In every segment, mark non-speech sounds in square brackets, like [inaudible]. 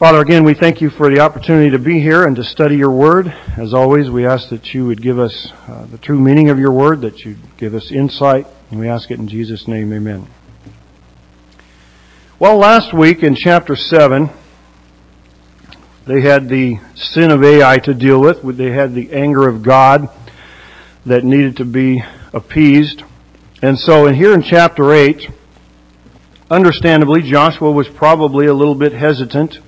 Father, again, we thank you for the opportunity to be here and to study your word. As always, we ask that you would give us uh, the true meaning of your word, that you'd give us insight, and we ask it in Jesus' name, amen. Well, last week in chapter 7, they had the sin of Ai to deal with. They had the anger of God that needed to be appeased. And so in here in chapter 8, understandably, Joshua was probably a little bit hesitant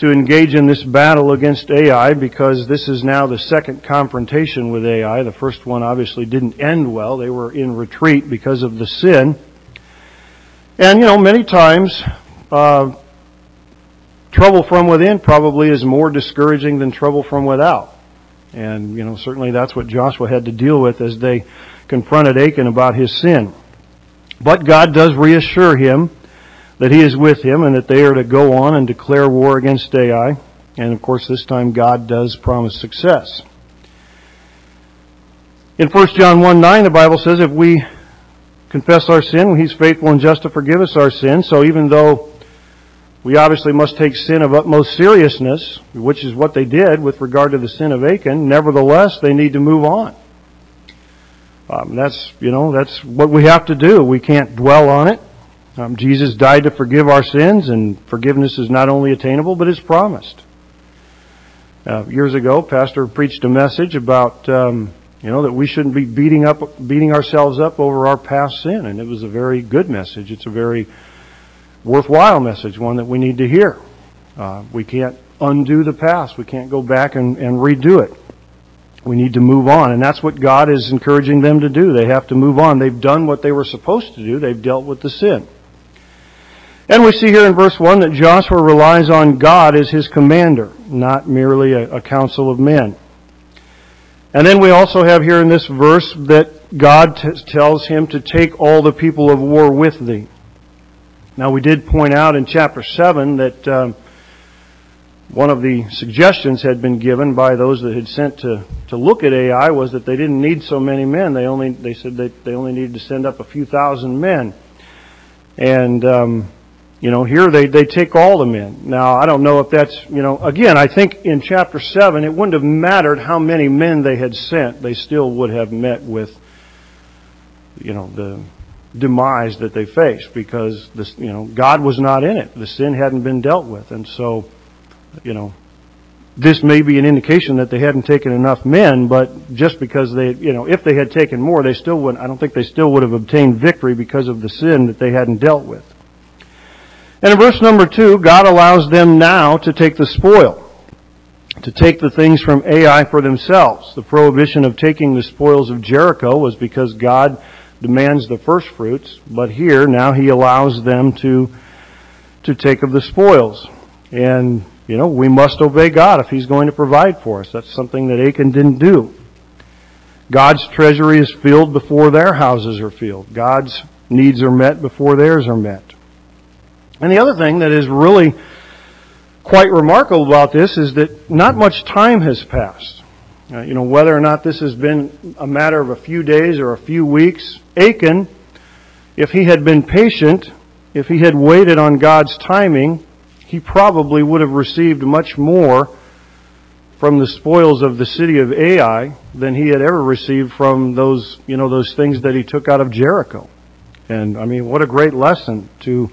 to engage in this battle against Ai because this is now the second confrontation with Ai. The first one obviously didn't end well. They were in retreat because of the sin. And, you know, many times, uh, trouble from within probably is more discouraging than trouble from without. And, you know, certainly that's what Joshua had to deal with as they confronted Achan about his sin. But God does reassure him that he is with him and that they are to go on and declare war against Ai. And of course, this time God does promise success. In 1 John 1 9, the Bible says, if we confess our sin, he's faithful and just to forgive us our sin. So even though we obviously must take sin of utmost seriousness, which is what they did with regard to the sin of Achan, nevertheless, they need to move on. Um, that's, you know, that's what we have to do. We can't dwell on it. Um, Jesus died to forgive our sins, and forgiveness is not only attainable, but is promised. Uh, years ago, Pastor preached a message about um, you know that we shouldn't be beating up, beating ourselves up over our past sin, and it was a very good message. It's a very worthwhile message, one that we need to hear. Uh, we can't undo the past. We can't go back and, and redo it. We need to move on, and that's what God is encouraging them to do. They have to move on. They've done what they were supposed to do. They've dealt with the sin. And we see here in verse 1 that Joshua relies on God as his commander, not merely a, a council of men. And then we also have here in this verse that God t- tells him to take all the people of war with thee. Now we did point out in chapter 7 that um, one of the suggestions had been given by those that had sent to, to look at Ai was that they didn't need so many men. They only they said that they only needed to send up a few thousand men. And um, you know, here they, they take all the men. Now, I don't know if that's, you know, again, I think in chapter 7, it wouldn't have mattered how many men they had sent. They still would have met with, you know, the demise that they faced because, this, you know, God was not in it. The sin hadn't been dealt with. And so, you know, this may be an indication that they hadn't taken enough men, but just because they, you know, if they had taken more, they still wouldn't, I don't think they still would have obtained victory because of the sin that they hadn't dealt with. And in verse number two, God allows them now to take the spoil, to take the things from Ai for themselves. The prohibition of taking the spoils of Jericho was because God demands the first fruits, but here now he allows them to to take of the spoils. And you know, we must obey God if he's going to provide for us. That's something that Achan didn't do. God's treasury is filled before their houses are filled. God's needs are met before theirs are met. And the other thing that is really quite remarkable about this is that not much time has passed. Uh, you know, whether or not this has been a matter of a few days or a few weeks, Achan, if he had been patient, if he had waited on God's timing, he probably would have received much more from the spoils of the city of Ai than he had ever received from those, you know, those things that he took out of Jericho. And I mean, what a great lesson to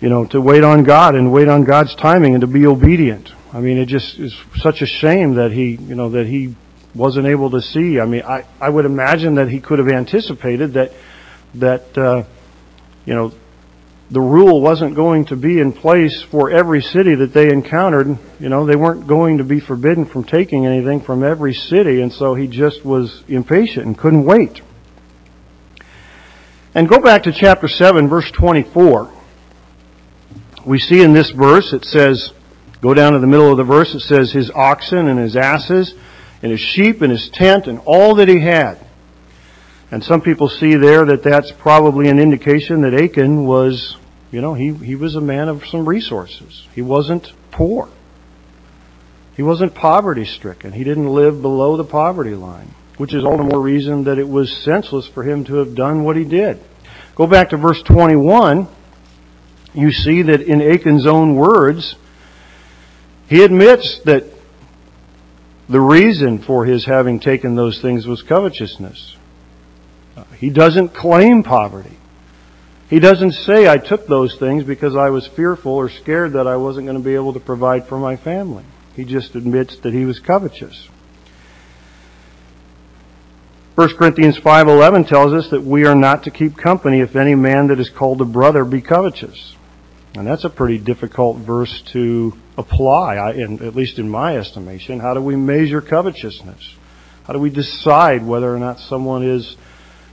you know, to wait on God and wait on God's timing and to be obedient. I mean, it just is such a shame that he, you know, that he wasn't able to see. I mean, I, I would imagine that he could have anticipated that, that, uh, you know, the rule wasn't going to be in place for every city that they encountered. You know, they weren't going to be forbidden from taking anything from every city, and so he just was impatient and couldn't wait. And go back to chapter 7, verse 24 we see in this verse, it says, go down to the middle of the verse, it says, his oxen and his asses and his sheep and his tent and all that he had. And some people see there that that's probably an indication that Achan was, you know, he, he was a man of some resources. He wasn't poor. He wasn't poverty stricken. He didn't live below the poverty line, which is all the more reason that it was senseless for him to have done what he did. Go back to verse 21 you see that in Achan's own words, he admits that the reason for his having taken those things was covetousness. He doesn't claim poverty. He doesn't say, I took those things because I was fearful or scared that I wasn't going to be able to provide for my family. He just admits that he was covetous. 1 Corinthians 5:11 tells us that we are not to keep company if any man that is called a brother be covetous. And that's a pretty difficult verse to apply, at least in my estimation. How do we measure covetousness? How do we decide whether or not someone is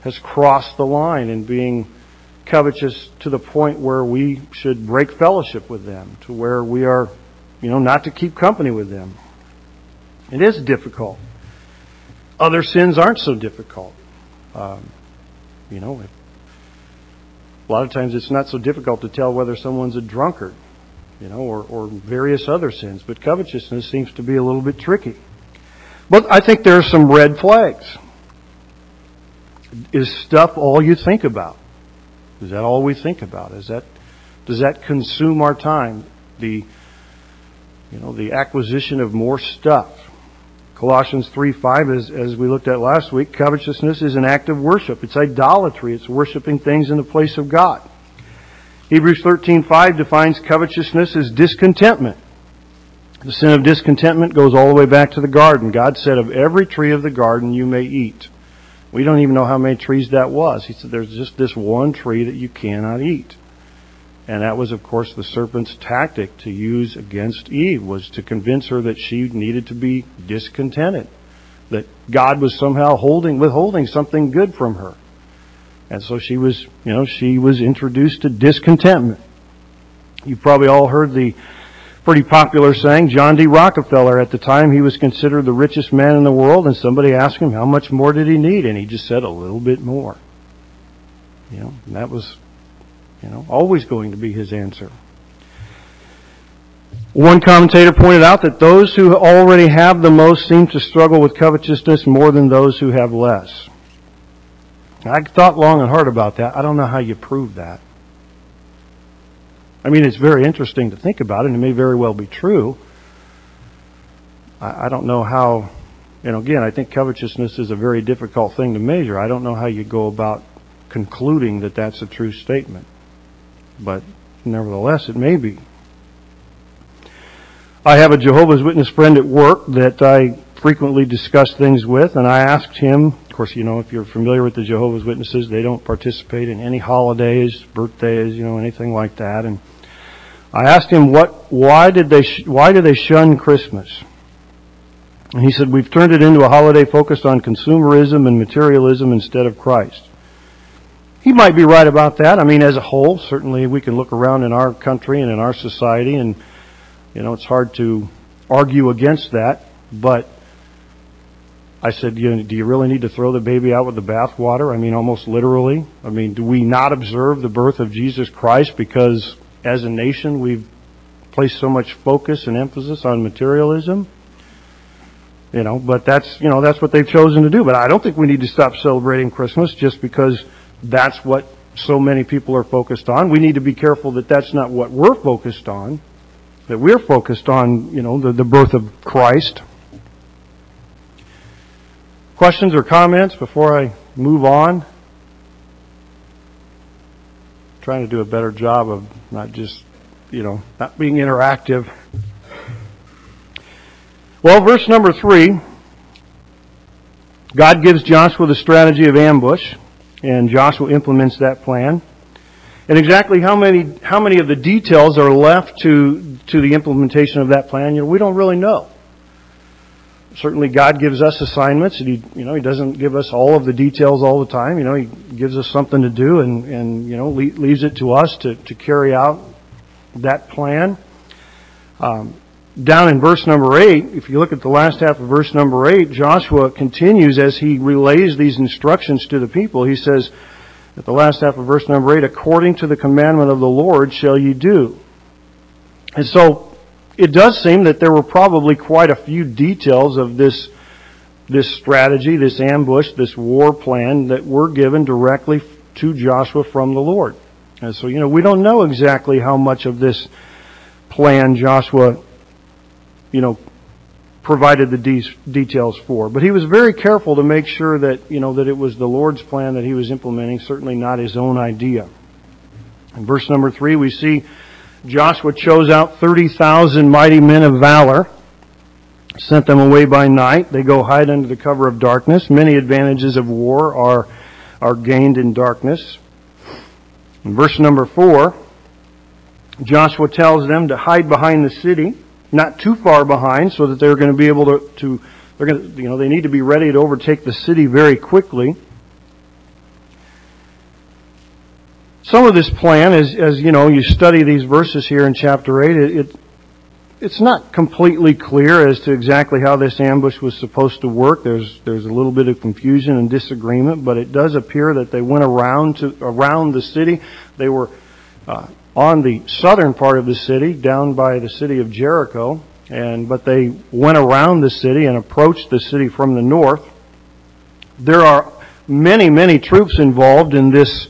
has crossed the line in being covetous to the point where we should break fellowship with them, to where we are, you know, not to keep company with them? It is difficult. Other sins aren't so difficult. Um, you know, a lot of times it's not so difficult to tell whether someone's a drunkard, you know, or, or various other sins, but covetousness seems to be a little bit tricky. But I think there are some red flags. Is stuff all you think about? Is that all we think about? Is that does that consume our time? The you know, the acquisition of more stuff. Colossians 3 5, as, as we looked at last week, covetousness is an act of worship. It's idolatry. It's worshiping things in the place of God. Hebrews 13:5 defines covetousness as discontentment. The sin of discontentment goes all the way back to the garden. God said, Of every tree of the garden you may eat. We don't even know how many trees that was. He said, There's just this one tree that you cannot eat. And that was, of course, the serpent's tactic to use against Eve, was to convince her that she needed to be discontented, that God was somehow holding, withholding something good from her. And so she was, you know, she was introduced to discontentment. You've probably all heard the pretty popular saying, John D. Rockefeller, at the time he was considered the richest man in the world, and somebody asked him, how much more did he need? And he just said, a little bit more. You know, and that was you know, always going to be his answer. One commentator pointed out that those who already have the most seem to struggle with covetousness more than those who have less. I thought long and hard about that. I don't know how you prove that. I mean, it's very interesting to think about, and it may very well be true. I, don't know how, you know, again, I think covetousness is a very difficult thing to measure. I don't know how you go about concluding that that's a true statement but nevertheless, it may be. I have a Jehovah's Witness friend at work that I frequently discuss things with, and I asked him, of course, you know, if you're familiar with the Jehovah's Witnesses, they don't participate in any holidays, birthdays, you know, anything like that. And I asked him, what, why did they, why do they shun Christmas? And he said, we've turned it into a holiday focused on consumerism and materialism instead of Christ. He might be right about that. I mean, as a whole, certainly we can look around in our country and in our society, and you know, it's hard to argue against that. But I said, you know, do you really need to throw the baby out with the bathwater? I mean, almost literally. I mean, do we not observe the birth of Jesus Christ because, as a nation, we've placed so much focus and emphasis on materialism? You know, but that's you know that's what they've chosen to do. But I don't think we need to stop celebrating Christmas just because that's what so many people are focused on. We need to be careful that that's not what we're focused on. That we're focused on, you know, the, the birth of Christ. Questions or comments before I move on? trying to do a better job of not just, you know, not being interactive. Well, verse number three, God gives Joshua the strategy of ambush and Joshua implements that plan. And exactly how many how many of the details are left to to the implementation of that plan, you know, we don't really know. Certainly, God gives us assignments, and He you know He doesn't give us all of the details all the time. You know, He gives us something to do, and and you know leaves it to us to to carry out that plan. Um, down in verse number 8, if you look at the last half of verse number 8, Joshua continues as he relays these instructions to the people. He says, at the last half of verse number 8, according to the commandment of the Lord shall ye do. And so, it does seem that there were probably quite a few details of this, this strategy, this ambush, this war plan that were given directly to Joshua from the Lord. And so, you know, we don't know exactly how much of this plan Joshua, you know, provided the de- details for. But he was very careful to make sure that, you know, that it was the Lord's plan that he was implementing, certainly not his own idea. In verse number three, we see Joshua chose out 30,000 mighty men of valor, sent them away by night. They go hide under the cover of darkness. Many advantages of war are, are gained in darkness. In verse number four, Joshua tells them to hide behind the city, not too far behind, so that they're going to be able to, to they're going to, you know, they need to be ready to overtake the city very quickly. Some of this plan, as, as you know, you study these verses here in chapter 8, it, it, it's not completely clear as to exactly how this ambush was supposed to work. There's, there's a little bit of confusion and disagreement, but it does appear that they went around to, around the city. They were, uh, on the southern part of the city, down by the city of Jericho, and, but they went around the city and approached the city from the north. There are many, many troops involved in this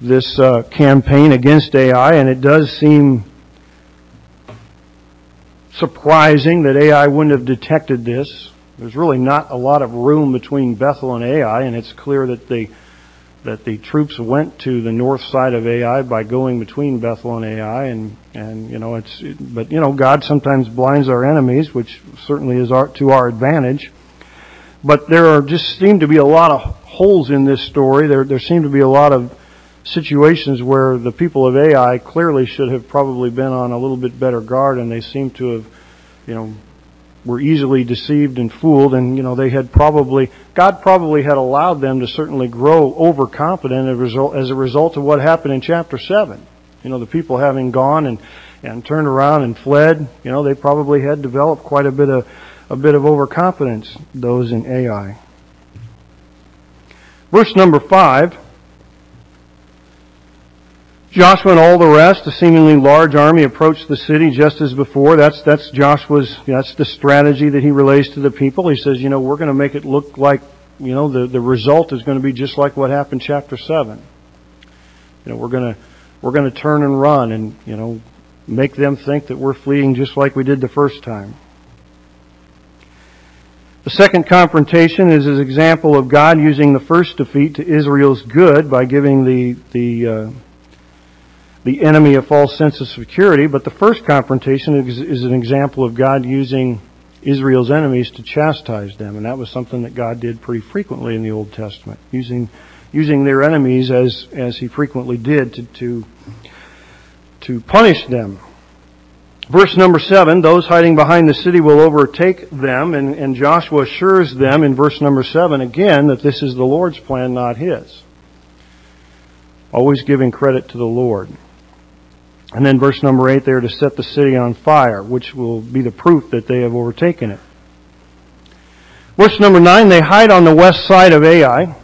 this uh, campaign against Ai, and it does seem surprising that Ai wouldn't have detected this. There's really not a lot of room between Bethel and Ai, and it's clear that the that the troops went to the north side of Ai by going between Bethel and Ai, and and you know it's but you know God sometimes blinds our enemies, which certainly is our, to our advantage. But there are just seem to be a lot of holes in this story. There there seem to be a lot of situations where the people of Ai clearly should have probably been on a little bit better guard, and they seem to have, you know, were easily deceived and fooled, and you know they had probably God probably had allowed them to certainly grow overconfident as a result, of what happened in chapter seven. You know, the people having gone and and turned around and fled. You know, they probably had developed quite a bit of a bit of overconfidence. Those in Ai. Verse number five. Joshua and all the rest, a seemingly large army, approached the city just as before. That's, that's Joshua's, that's the strategy that he relays to the people. He says, you know, we're going to make it look like, you know, the, the result is going to be just like what happened chapter 7. You know, we're going to, we're going to turn and run and, you know, make them think that we're fleeing just like we did the first time. The second confrontation is an example of God using the first defeat to Israel's good by giving the, the, uh, the enemy a false sense of security, but the first confrontation is, is, an example of God using Israel's enemies to chastise them, and that was something that God did pretty frequently in the Old Testament, using using their enemies as as He frequently did to to, to punish them. Verse number seven: Those hiding behind the city will overtake them, and, and Joshua assures them in verse number seven again that this is the Lord's plan, not His. Always giving credit to the Lord. And then verse number 8 they are to set the city on fire, which will be the proof that they have overtaken it. Verse number 9, they hide on the west side of Ai,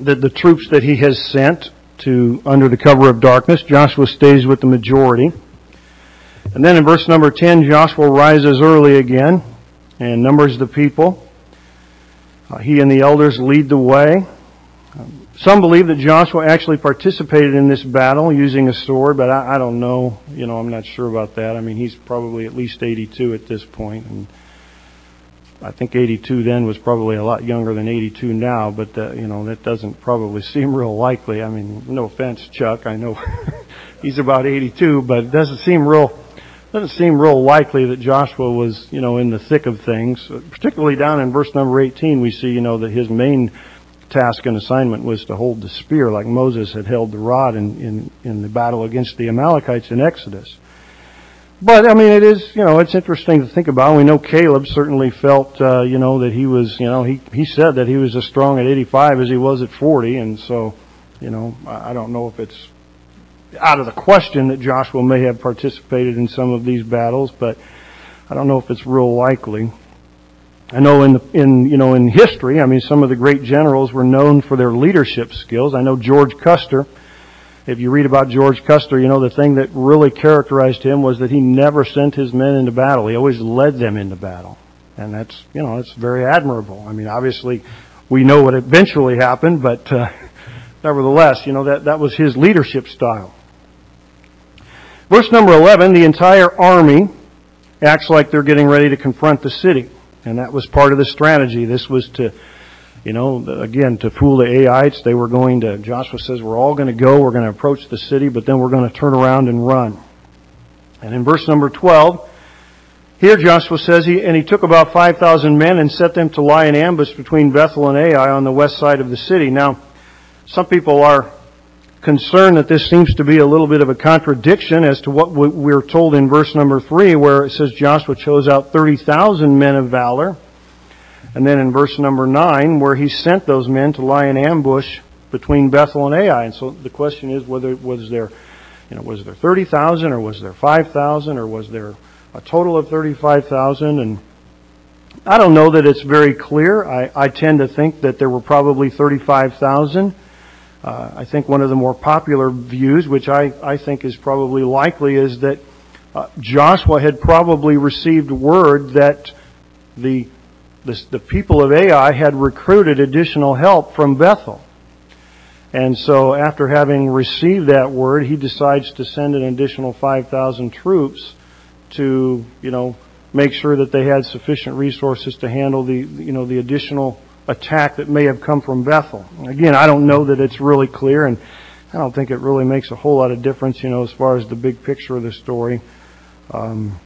the, the troops that he has sent to under the cover of darkness. Joshua stays with the majority. And then in verse number 10, Joshua rises early again and numbers the people. Uh, he and the elders lead the way. Some believe that Joshua actually participated in this battle using a sword, but I, I, don't know. You know, I'm not sure about that. I mean, he's probably at least 82 at this point, and I think 82 then was probably a lot younger than 82 now. But uh, you know, that doesn't probably [laughs] seem real likely. I mean, no offense, Chuck. I know [laughs] he's about 82, but it doesn't seem real. Doesn't seem real likely that Joshua was, you know, in the thick of things. Particularly down in verse number 18, we see, you know, that his main task and assignment was to hold the spear like Moses had held the rod in, in, in the battle against the Amalekites in Exodus. But I mean, it is you know it's interesting to think about. We know Caleb certainly felt uh, you know that he was you know he he said that he was as strong at 85 as he was at 40, and so you know I don't know if it's out of the question that Joshua may have participated in some of these battles, but I don't know if it's real likely. I know in in you know in history, I mean, some of the great generals were known for their leadership skills. I know George Custer. If you read about George Custer, you know the thing that really characterized him was that he never sent his men into battle. He always led them into battle, and that's you know that's very admirable. I mean, obviously, we know what eventually happened, but uh, [laughs] nevertheless, you know, that, that was his leadership style. Verse number 11, the entire army acts like they're getting ready to confront the city. And that was part of the strategy. This was to, you know, again, to fool the Aites. They were going to, Joshua says, we're all going to go, we're going to approach the city, but then we're going to turn around and run. And in verse number 12, here Joshua says, he, and he took about 5,000 men and set them to lie in ambush between Bethel and Ai on the west side of the city. Now, some people are concerned that this seems to be a little bit of a contradiction as to what we're told in verse number 3 where it says Joshua chose out 30,000 men of valor. And then in verse number 9 where he sent those men to lie in ambush between Bethel and Ai. And so the question is whether was there, you know, was there 30,000 or was there 5,000 or was there a total of 35,000 and I don't know that it's very clear. I, I tend to think that there were probably 35,000. Uh, I think one of the more popular views, which I, I think is probably likely, is that uh, Joshua had probably received word that the, the, the people of Ai had recruited additional help from Bethel. And so after having received that word, he decides to send an additional 5,000 troops to, you know, make sure that they had sufficient resources to handle the, you know, the additional attack that may have come from Bethel. Again, I don't know that it's really clear, and I don't think it really makes a whole lot of difference, you know, as far as the big picture of the story. Um,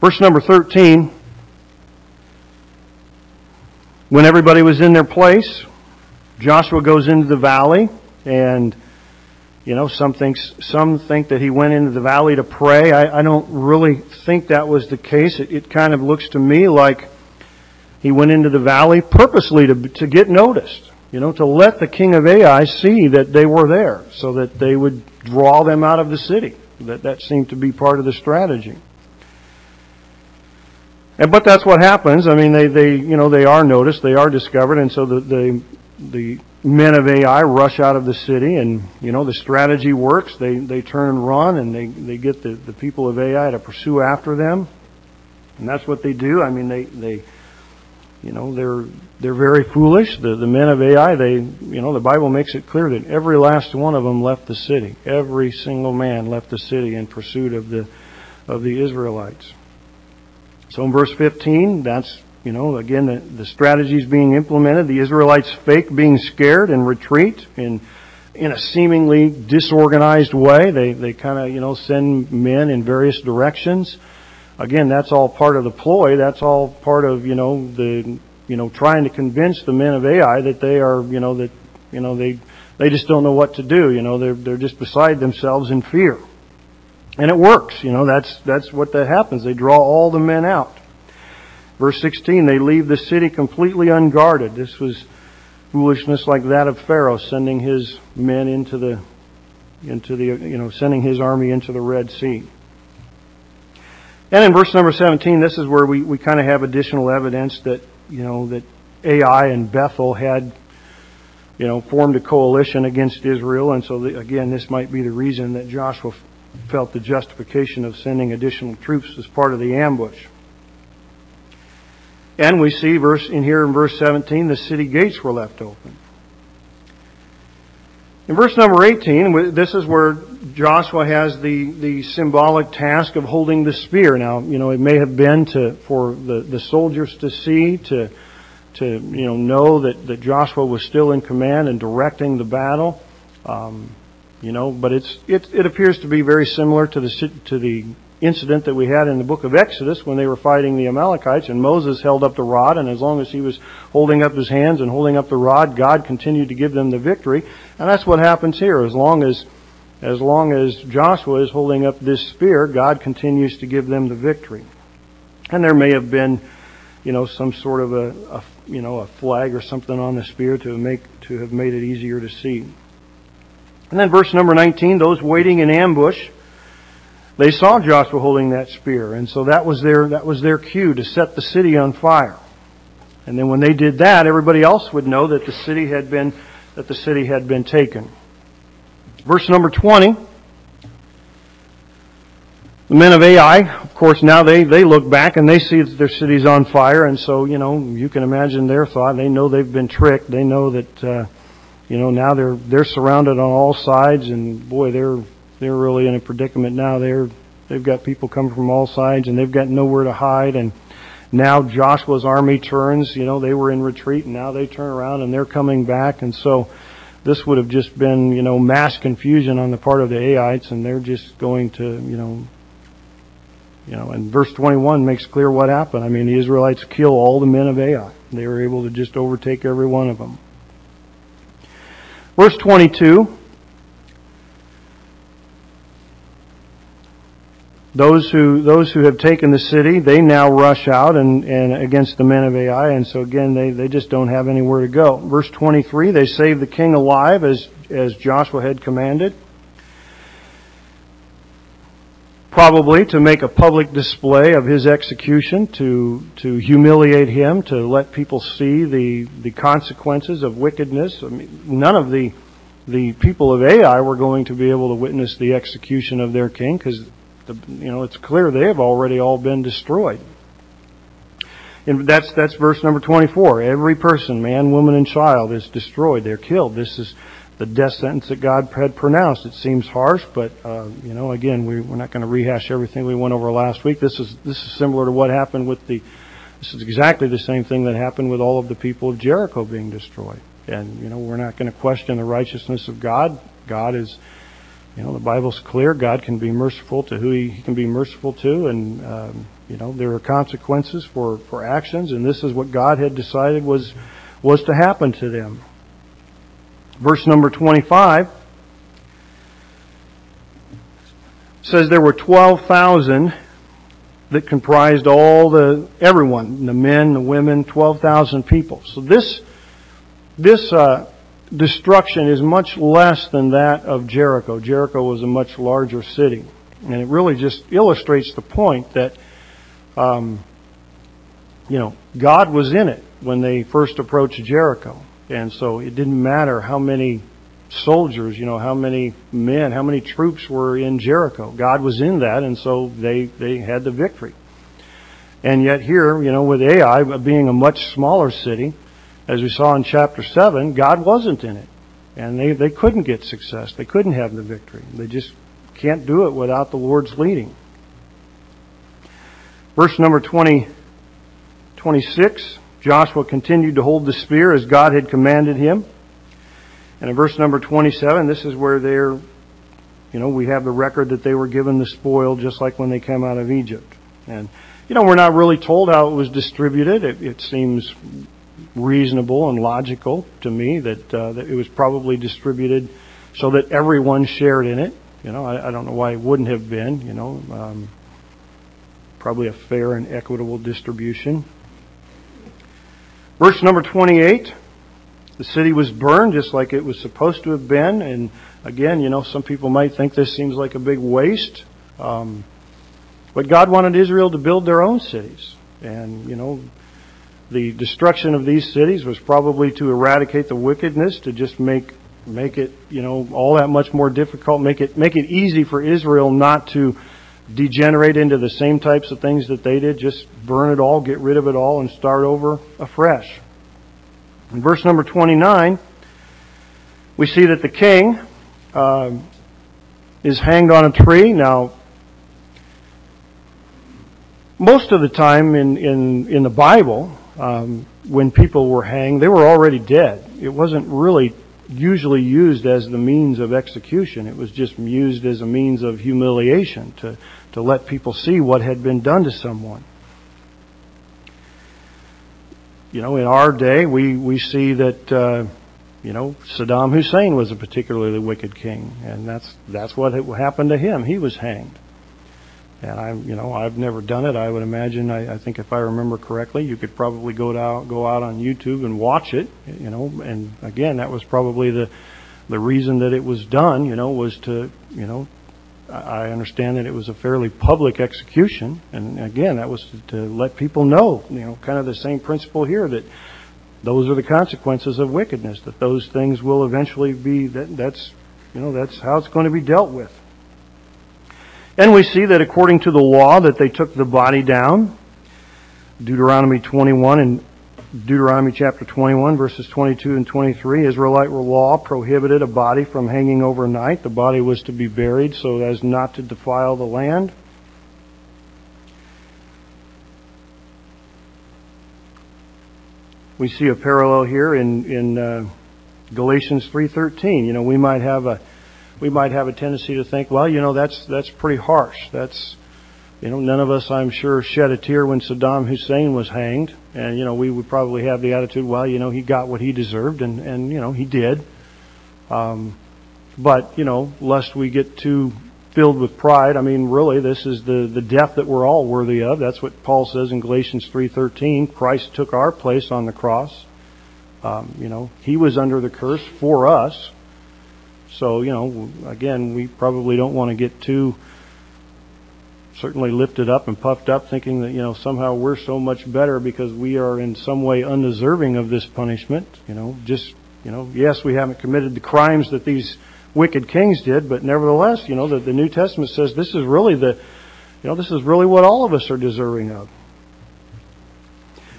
verse number 13. When everybody was in their place, Joshua goes into the valley and you know, some think, some think that he went into the valley to pray. I, I don't really think that was the case. It, it, kind of looks to me like he went into the valley purposely to, to get noticed. You know, to let the king of Ai see that they were there so that they would draw them out of the city. That, that seemed to be part of the strategy. And, but that's what happens. I mean, they, they, you know, they are noticed, they are discovered, and so the, the, the men of Ai rush out of the city and, you know, the strategy works. They, they turn and run and they, they get the, the people of Ai to pursue after them. And that's what they do. I mean, they, they, you know, they're, they're very foolish. The, the men of Ai, they, you know, the Bible makes it clear that every last one of them left the city. Every single man left the city in pursuit of the, of the Israelites. So in verse 15, that's you know, again, the, the strategies being implemented, the Israelites fake being scared and retreat in, in a seemingly disorganized way. They, they kind of, you know, send men in various directions. Again, that's all part of the ploy. That's all part of, you know, the, you know, trying to convince the men of Ai that they are, you know, that, you know, they, they just don't know what to do. You know, they're, they're just beside themselves in fear. And it works. You know, that's, that's what that happens. They draw all the men out. Verse 16, they leave the city completely unguarded. This was foolishness like that of Pharaoh sending his men into the, into the, you know, sending his army into the Red Sea. And in verse number 17, this is where we, we kind of have additional evidence that, you know, that Ai and Bethel had, you know, formed a coalition against Israel. And so, the, again, this might be the reason that Joshua felt the justification of sending additional troops as part of the ambush. And we see verse in here in verse 17, the city gates were left open. In verse number 18, this is where Joshua has the, the symbolic task of holding the spear. Now, you know, it may have been to, for the, the soldiers to see, to, to, you know, know that, that Joshua was still in command and directing the battle. Um, you know, but it's, it, it appears to be very similar to the, to the incident that we had in the book of Exodus when they were fighting the Amalekites and Moses held up the rod and as long as he was holding up his hands and holding up the rod, God continued to give them the victory. And that's what happens here. As long as, as long as Joshua is holding up this spear, God continues to give them the victory. And there may have been, you know, some sort of a, a you know, a flag or something on the spear to make, to have made it easier to see. And then verse number 19, those waiting in ambush, they saw Joshua holding that spear, and so that was their, that was their cue to set the city on fire. And then when they did that, everybody else would know that the city had been, that the city had been taken. Verse number 20. The men of Ai, of course, now they, they look back and they see that their city's on fire, and so, you know, you can imagine their thought. They know they've been tricked. They know that, uh, you know, now they're, they're surrounded on all sides, and boy, they're, they're really in a predicament now. They're, they've got people coming from all sides, and they've got nowhere to hide, and now Joshua's army turns, you know, they were in retreat, and now they turn around and they're coming back, and so, this would have just been, you know, mass confusion on the part of the Aites, and they're just going to, you know, you know, and verse 21 makes clear what happened. I mean, the Israelites kill all the men of Ai. They were able to just overtake every one of them. Verse 22. Those who, those who have taken the city, they now rush out and, and against the men of Ai, and so again, they, they just don't have anywhere to go. Verse 23, they save the king alive as, as Joshua had commanded. probably to make a public display of his execution, to, to humiliate him, to let people see the, the consequences of wickedness. I mean, none of the, the people of Ai were going to be able to witness the execution of their king because, you know, it's clear they have already all been destroyed. And that's, that's verse number 24. Every person, man, woman, and child is destroyed. They're killed. This is, the death sentence that God had pronounced. It seems harsh, but uh, you know, again, we, we're not going to rehash everything we went over last week. This is this is similar to what happened with the. This is exactly the same thing that happened with all of the people of Jericho being destroyed. And you know, we're not going to question the righteousness of God. God is, you know, the Bible's clear. God can be merciful to who He can be merciful to, and um, you know, there are consequences for for actions, and this is what God had decided was was to happen to them. Verse number 25 says there were 12,000 that comprised all the everyone, the men, the women, 12,000 people. So this this uh, destruction is much less than that of Jericho. Jericho was a much larger city, and it really just illustrates the point that um, you know God was in it when they first approached Jericho. And so it didn't matter how many soldiers, you know, how many men, how many troops were in Jericho. God was in that, and so they, they had the victory. And yet here, you know, with Ai being a much smaller city, as we saw in chapter 7, God wasn't in it. And they, they couldn't get success. They couldn't have the victory. They just can't do it without the Lord's leading. Verse number 20, 26. Joshua continued to hold the spear as God had commanded him. And in verse number 27, this is where they're, you know, we have the record that they were given the spoil just like when they came out of Egypt. And, you know, we're not really told how it was distributed. It, it seems reasonable and logical to me that, uh, that it was probably distributed so that everyone shared in it. You know, I, I don't know why it wouldn't have been, you know, um, probably a fair and equitable distribution. Verse number 28, the city was burned just like it was supposed to have been. And again, you know, some people might think this seems like a big waste. Um, but God wanted Israel to build their own cities. And, you know, the destruction of these cities was probably to eradicate the wickedness, to just make make it, you know, all that much more difficult, make it make it easy for Israel not to degenerate into the same types of things that they did, just burn it all, get rid of it all, and start over afresh. In verse number 29, we see that the king uh, is hanged on a tree. Now, most of the time in, in, in the Bible, um, when people were hanged, they were already dead. It wasn't really usually used as the means of execution. It was just used as a means of humiliation to, to let people see what had been done to someone. You know, in our day, we, we see that, uh, you know, Saddam Hussein was a particularly wicked king, and that's, that's what happened to him. He was hanged. And I'm, you know, I've never done it. I would imagine. I, I think if I remember correctly, you could probably go out, go out on YouTube and watch it. You know, and again, that was probably the, the reason that it was done. You know, was to, you know, I understand that it was a fairly public execution, and again, that was to, to let people know. You know, kind of the same principle here that those are the consequences of wickedness. That those things will eventually be. That that's, you know, that's how it's going to be dealt with. And we see that according to the law that they took the body down. Deuteronomy 21 and Deuteronomy chapter 21 verses 22 and 23, Israelite law prohibited a body from hanging overnight. The body was to be buried so as not to defile the land. We see a parallel here in, in uh, Galatians 3:13. You know, we might have a we might have a tendency to think, well, you know, that's that's pretty harsh. That's you know, none of us, I'm sure, shed a tear when Saddam Hussein was hanged. And, you know, we would probably have the attitude, well, you know, he got what he deserved, and, and you know, he did. Um, but, you know, lest we get too filled with pride, I mean, really, this is the, the death that we're all worthy of. That's what Paul says in Galatians 3.13. Christ took our place on the cross. Um, you know, he was under the curse for us. So, you know, again, we probably don't want to get too certainly lifted up and puffed up, thinking that, you know, somehow we're so much better because we are in some way undeserving of this punishment. You know, just, you know, yes, we haven't committed the crimes that these wicked kings did, but nevertheless, you know, the, the New Testament says this is really the, you know, this is really what all of us are deserving of.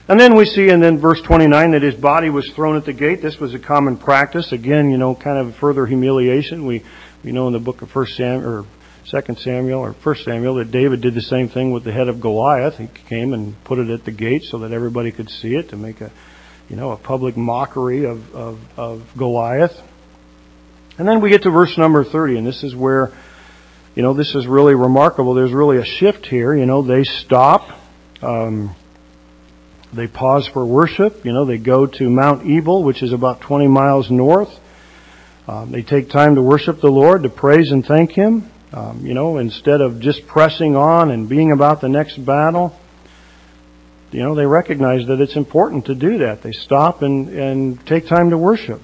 And then we see in then verse 29 that his body was thrown at the gate. This was a common practice. Again, you know, kind of further humiliation. We, we know in the book of First Sam, or Second Samuel or First Samuel that David did the same thing with the head of Goliath. He came and put it at the gate so that everybody could see it to make a, you know, a public mockery of, of, of Goliath. And then we get to verse number 30, and this is where, you know, this is really remarkable. There's really a shift here. You know, they stop. Um, they pause for worship. You know, they go to Mount Ebal, which is about 20 miles north. Um, they take time to worship the Lord, to praise and thank Him. Um, you know, instead of just pressing on and being about the next battle, you know, they recognize that it's important to do that. They stop and, and take time to worship.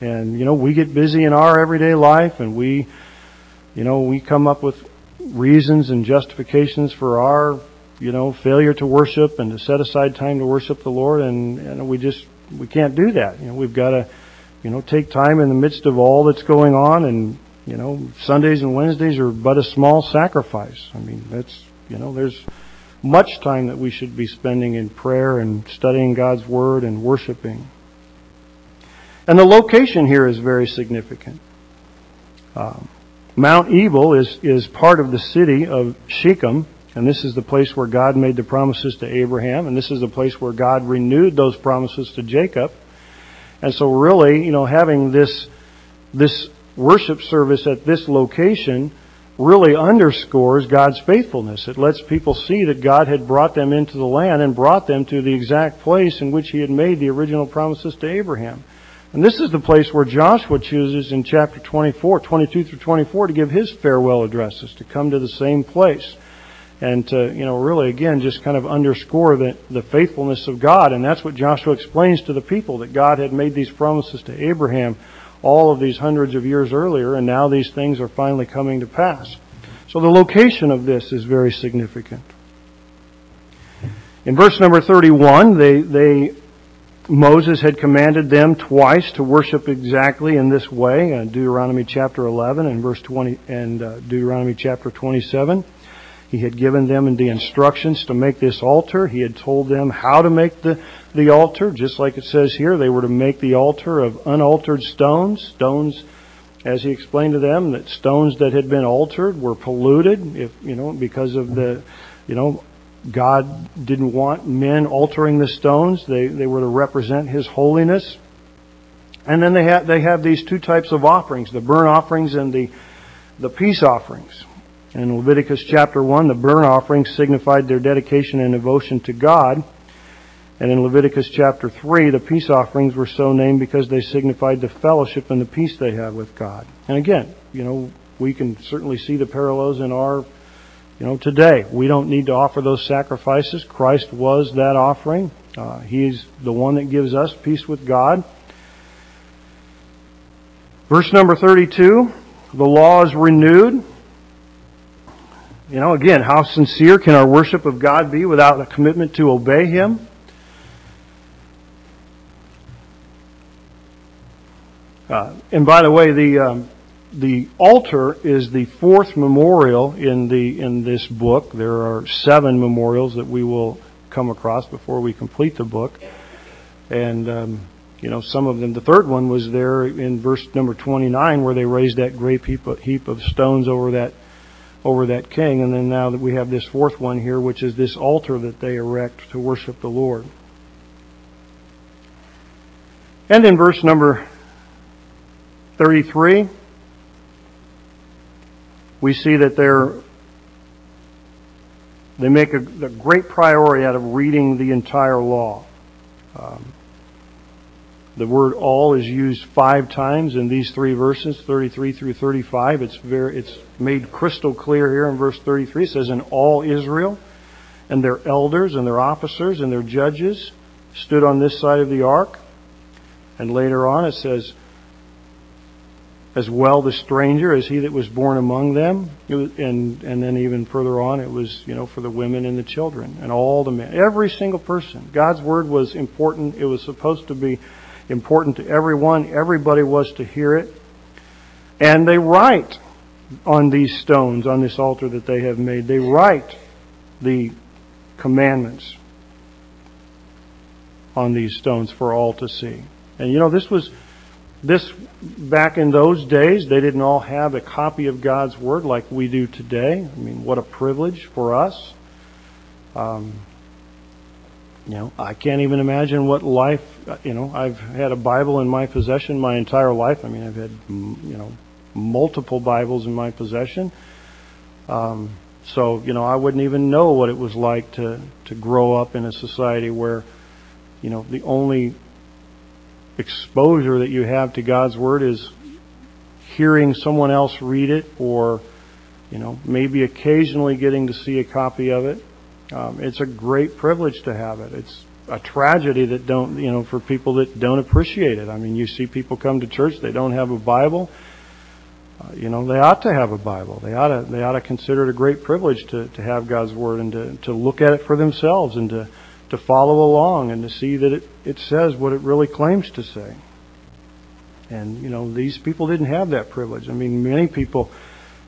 And, you know, we get busy in our everyday life and we, you know, we come up with reasons and justifications for our, you know, failure to worship and to set aside time to worship the Lord and, and we just, we can't do that. You know, we've got to, you know, take time in the midst of all that's going on and, you know, Sundays and Wednesdays are but a small sacrifice. I mean, that's, you know, there's much time that we should be spending in prayer and studying God's Word and worshiping. And the location here is very significant. Um, Mount Ebal is, is part of the city of Shechem, and this is the place where God made the promises to Abraham, and this is the place where God renewed those promises to Jacob. And so really, you know, having this, this worship service at this location really underscores God's faithfulness. It lets people see that God had brought them into the land and brought them to the exact place in which He had made the original promises to Abraham. And this is the place where Joshua chooses in chapter 24, 22 through 24 to give his farewell addresses, to come to the same place. And to, you know, really again just kind of underscore the, the faithfulness of God. And that's what Joshua explains to the people, that God had made these promises to Abraham all of these hundreds of years earlier, and now these things are finally coming to pass. So the location of this is very significant. In verse number 31, they, they, Moses had commanded them twice to worship exactly in this way, uh, Deuteronomy chapter 11 and verse 20, and uh, Deuteronomy chapter 27. He had given them the instructions to make this altar. He had told them how to make the, the altar, just like it says here. They were to make the altar of unaltered stones. Stones, as he explained to them, that stones that had been altered were polluted, if, you know, because of the, you know, God didn't want men altering the stones. They, they were to represent His holiness. And then they have, they have these two types of offerings, the burnt offerings and the, the peace offerings. In Leviticus chapter 1, the burnt offerings signified their dedication and devotion to God. And in Leviticus chapter 3, the peace offerings were so named because they signified the fellowship and the peace they had with God. And again, you know, we can certainly see the parallels in our, you know, today. We don't need to offer those sacrifices. Christ was that offering. Uh, he's the one that gives us peace with God. Verse number 32, the law is renewed. You know, again, how sincere can our worship of God be without a commitment to obey Him? Uh, and by the way, the um, the altar is the fourth memorial in the in this book. There are seven memorials that we will come across before we complete the book, and um, you know some of them. The third one was there in verse number twenty nine, where they raised that great heap of, heap of stones over that over that king, and then now that we have this fourth one here, which is this altar that they erect to worship the Lord. And in verse number 33, we see that they're they make a, a, great priority out of reading the entire law. Um, the word all is used five times in these three verses, 33 through 35. It's very, it's made crystal clear here in verse 33. It says, "In all Israel, and their elders and their officers and their judges stood on this side of the ark." And later on it says, as well the stranger as he that was born among them. And, and then even further on, it was, you know, for the women and the children and all the men. Every single person. God's word was important. It was supposed to be important to everyone. Everybody was to hear it. And they write on these stones, on this altar that they have made, they write the commandments on these stones for all to see. And you know, this was this back in those days, they didn't all have a copy of God's Word like we do today. I mean, what a privilege for us. Um, you know, I can't even imagine what life, you know, I've had a Bible in my possession my entire life. I mean, I've had, you know, multiple Bibles in my possession. Um, so, you know, I wouldn't even know what it was like to, to grow up in a society where, you know, the only exposure that you have to God's Word is hearing someone else read it or, you know, maybe occasionally getting to see a copy of it. Um, it's a great privilege to have it. It's a tragedy that don't, you know, for people that don't appreciate it. I mean, you see people come to church, they don't have a Bible. Uh, you know, they ought to have a Bible. They ought to, they ought to consider it a great privilege to, to have God's Word and to, to look at it for themselves and to, to follow along and to see that it, it says what it really claims to say. And, you know, these people didn't have that privilege. I mean, many people,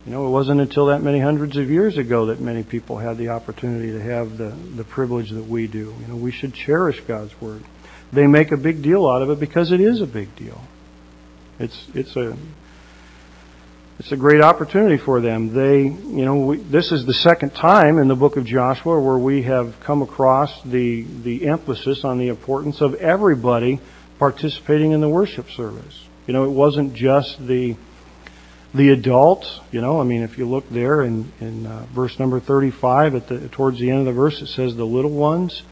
you know, it wasn't until that many hundreds of years ago that many people had the opportunity to have the, the privilege that we do. You know, we should cherish God's Word. They make a big deal out of it because it is a big deal. It's, it's a, it's a great opportunity for them. They, you know, we, this is the second time in the book of Joshua where we have come across the the emphasis on the importance of everybody participating in the worship service. You know, it wasn't just the the adults. You know, I mean, if you look there in in uh, verse number thirty-five, at the towards the end of the verse, it says the little ones.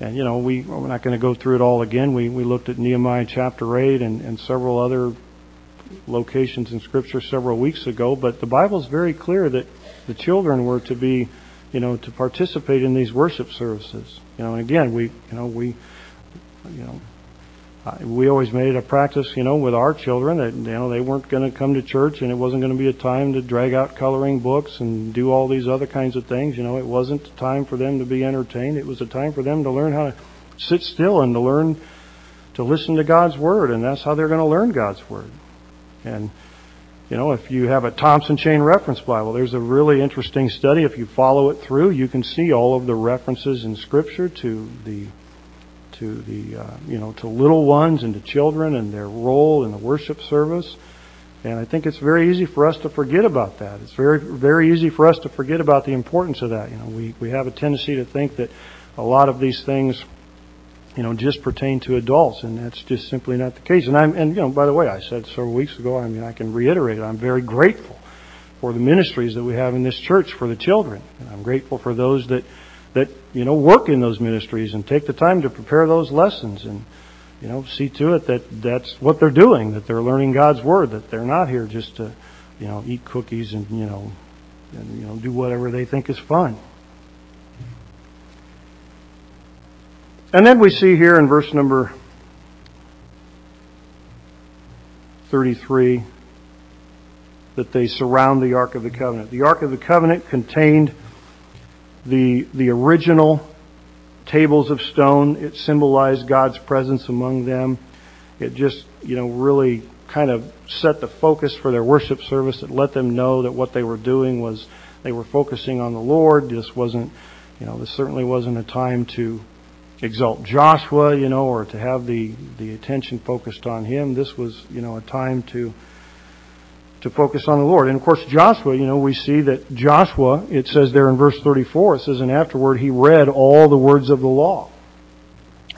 And you know, we we're not going to go through it all again. We we looked at Nehemiah chapter eight and and several other locations in Scripture several weeks ago, but the Bible is very clear that the children were to be, you know, to participate in these worship services. You know, and again, we, you know, we, you know, we always made it a practice, you know, with our children that you know they weren't going to come to church, and it wasn't going to be a time to drag out coloring books and do all these other kinds of things. You know, it wasn't a time for them to be entertained. It was a time for them to learn how to sit still and to learn to listen to God's word, and that's how they're going to learn God's word. And, you know, if you have a Thompson Chain Reference Bible, there's a really interesting study. If you follow it through, you can see all of the references in Scripture to the to the uh, you know to little ones and to children and their role in the worship service. And I think it's very easy for us to forget about that. It's very very easy for us to forget about the importance of that. You know, we we have a tendency to think that a lot of these things you know, just pertain to adults, and that's just simply not the case. And I'm, and you know, by the way, I said several weeks ago. I mean, I can reiterate. I'm very grateful for the ministries that we have in this church for the children. And I'm grateful for those that that you know work in those ministries and take the time to prepare those lessons and you know see to it that that's what they're doing. That they're learning God's word. That they're not here just to you know eat cookies and you know and you know do whatever they think is fun. And then we see here in verse number 33 that they surround the Ark of the Covenant. The Ark of the Covenant contained the, the original tables of stone. It symbolized God's presence among them. It just, you know, really kind of set the focus for their worship service. It let them know that what they were doing was they were focusing on the Lord. This wasn't, you know, this certainly wasn't a time to exalt Joshua, you know, or to have the, the attention focused on him. This was, you know, a time to, to focus on the Lord. And of course, Joshua, you know, we see that Joshua, it says there in verse 34, it says, and afterward he read all the words of the law.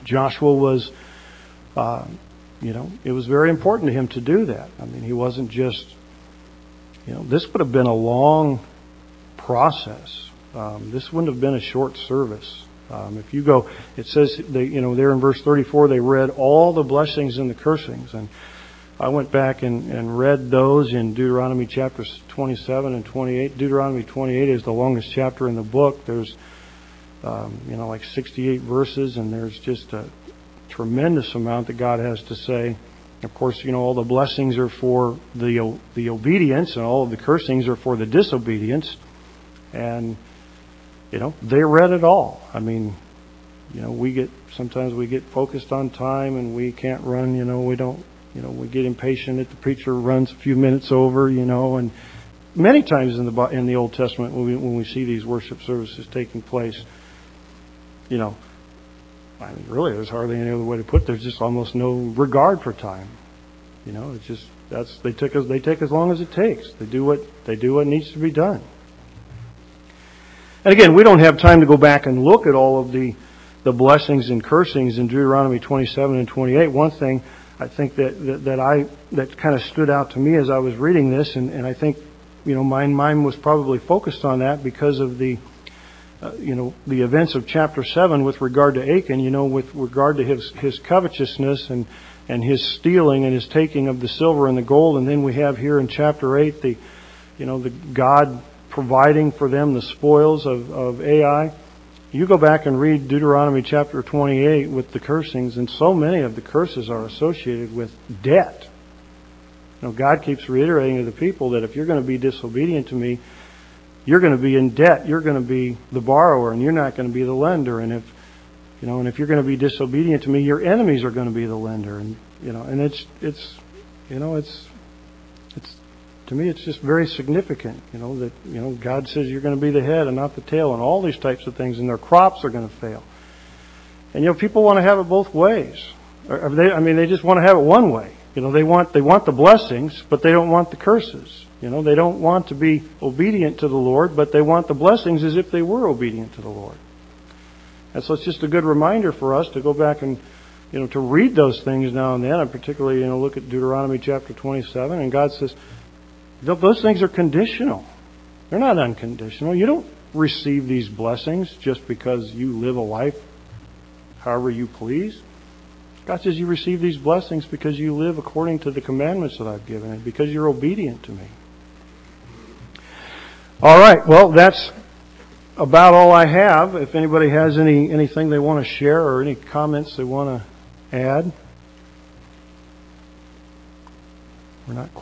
Joshua was, uh, you know, it was very important to him to do that. I mean, he wasn't just, you know, this would have been a long process. Um, this wouldn't have been a short service. Um, if you go, it says, they, you know, there in verse 34, they read all the blessings and the cursings. And I went back and, and read those in Deuteronomy chapters 27 and 28. Deuteronomy 28 is the longest chapter in the book. There's, um, you know, like 68 verses, and there's just a tremendous amount that God has to say. Of course, you know, all the blessings are for the, the obedience, and all of the cursings are for the disobedience. And, you know, they read it all. I mean, you know, we get, sometimes we get focused on time and we can't run, you know, we don't, you know, we get impatient if the preacher runs a few minutes over, you know, and many times in the, in the Old Testament when we, when we see these worship services taking place, you know, I mean, really, there's hardly any other way to put it. There's just almost no regard for time. You know, it's just, that's, they took as, they take as long as it takes. They do what, they do what needs to be done. And again, we don't have time to go back and look at all of the, the blessings and cursings in Deuteronomy 27 and 28. One thing I think that, that, that I, that kind of stood out to me as I was reading this, and, and I think, you know, my mind was probably focused on that because of the, uh, you know, the events of chapter 7 with regard to Achan, you know, with regard to his, his covetousness and, and his stealing and his taking of the silver and the gold. And then we have here in chapter 8 the, you know, the God providing for them the spoils of, of Ai. You go back and read Deuteronomy chapter 28 with the cursings, and so many of the curses are associated with debt. You know, God keeps reiterating to the people that if you're going to be disobedient to me, you're going to be in debt. You're going to be the borrower, and you're not going to be the lender. And if you know, and if you're going to be disobedient to me, your enemies are going to be the lender. And you know, and it's it's you know, it's it's to me, it's just very significant. You know that you know God says you're going to be the head and not the tail, and all these types of things, and their crops are going to fail. And you know, people want to have it both ways. Or, they, I mean, they just want to have it one way. You know, they want they want the blessings, but they don't want the curses. You know, they don't want to be obedient to the Lord, but they want the blessings as if they were obedient to the Lord. And so it's just a good reminder for us to go back and, you know, to read those things now and then, and particularly, you know, look at Deuteronomy chapter 27, and God says, those things are conditional. They're not unconditional. You don't receive these blessings just because you live a life however you please. God says you receive these blessings because you live according to the commandments that I've given and because you're obedient to me. All right, well, that's about all I have. If anybody has any anything they want to share or any comments they want to add, we're not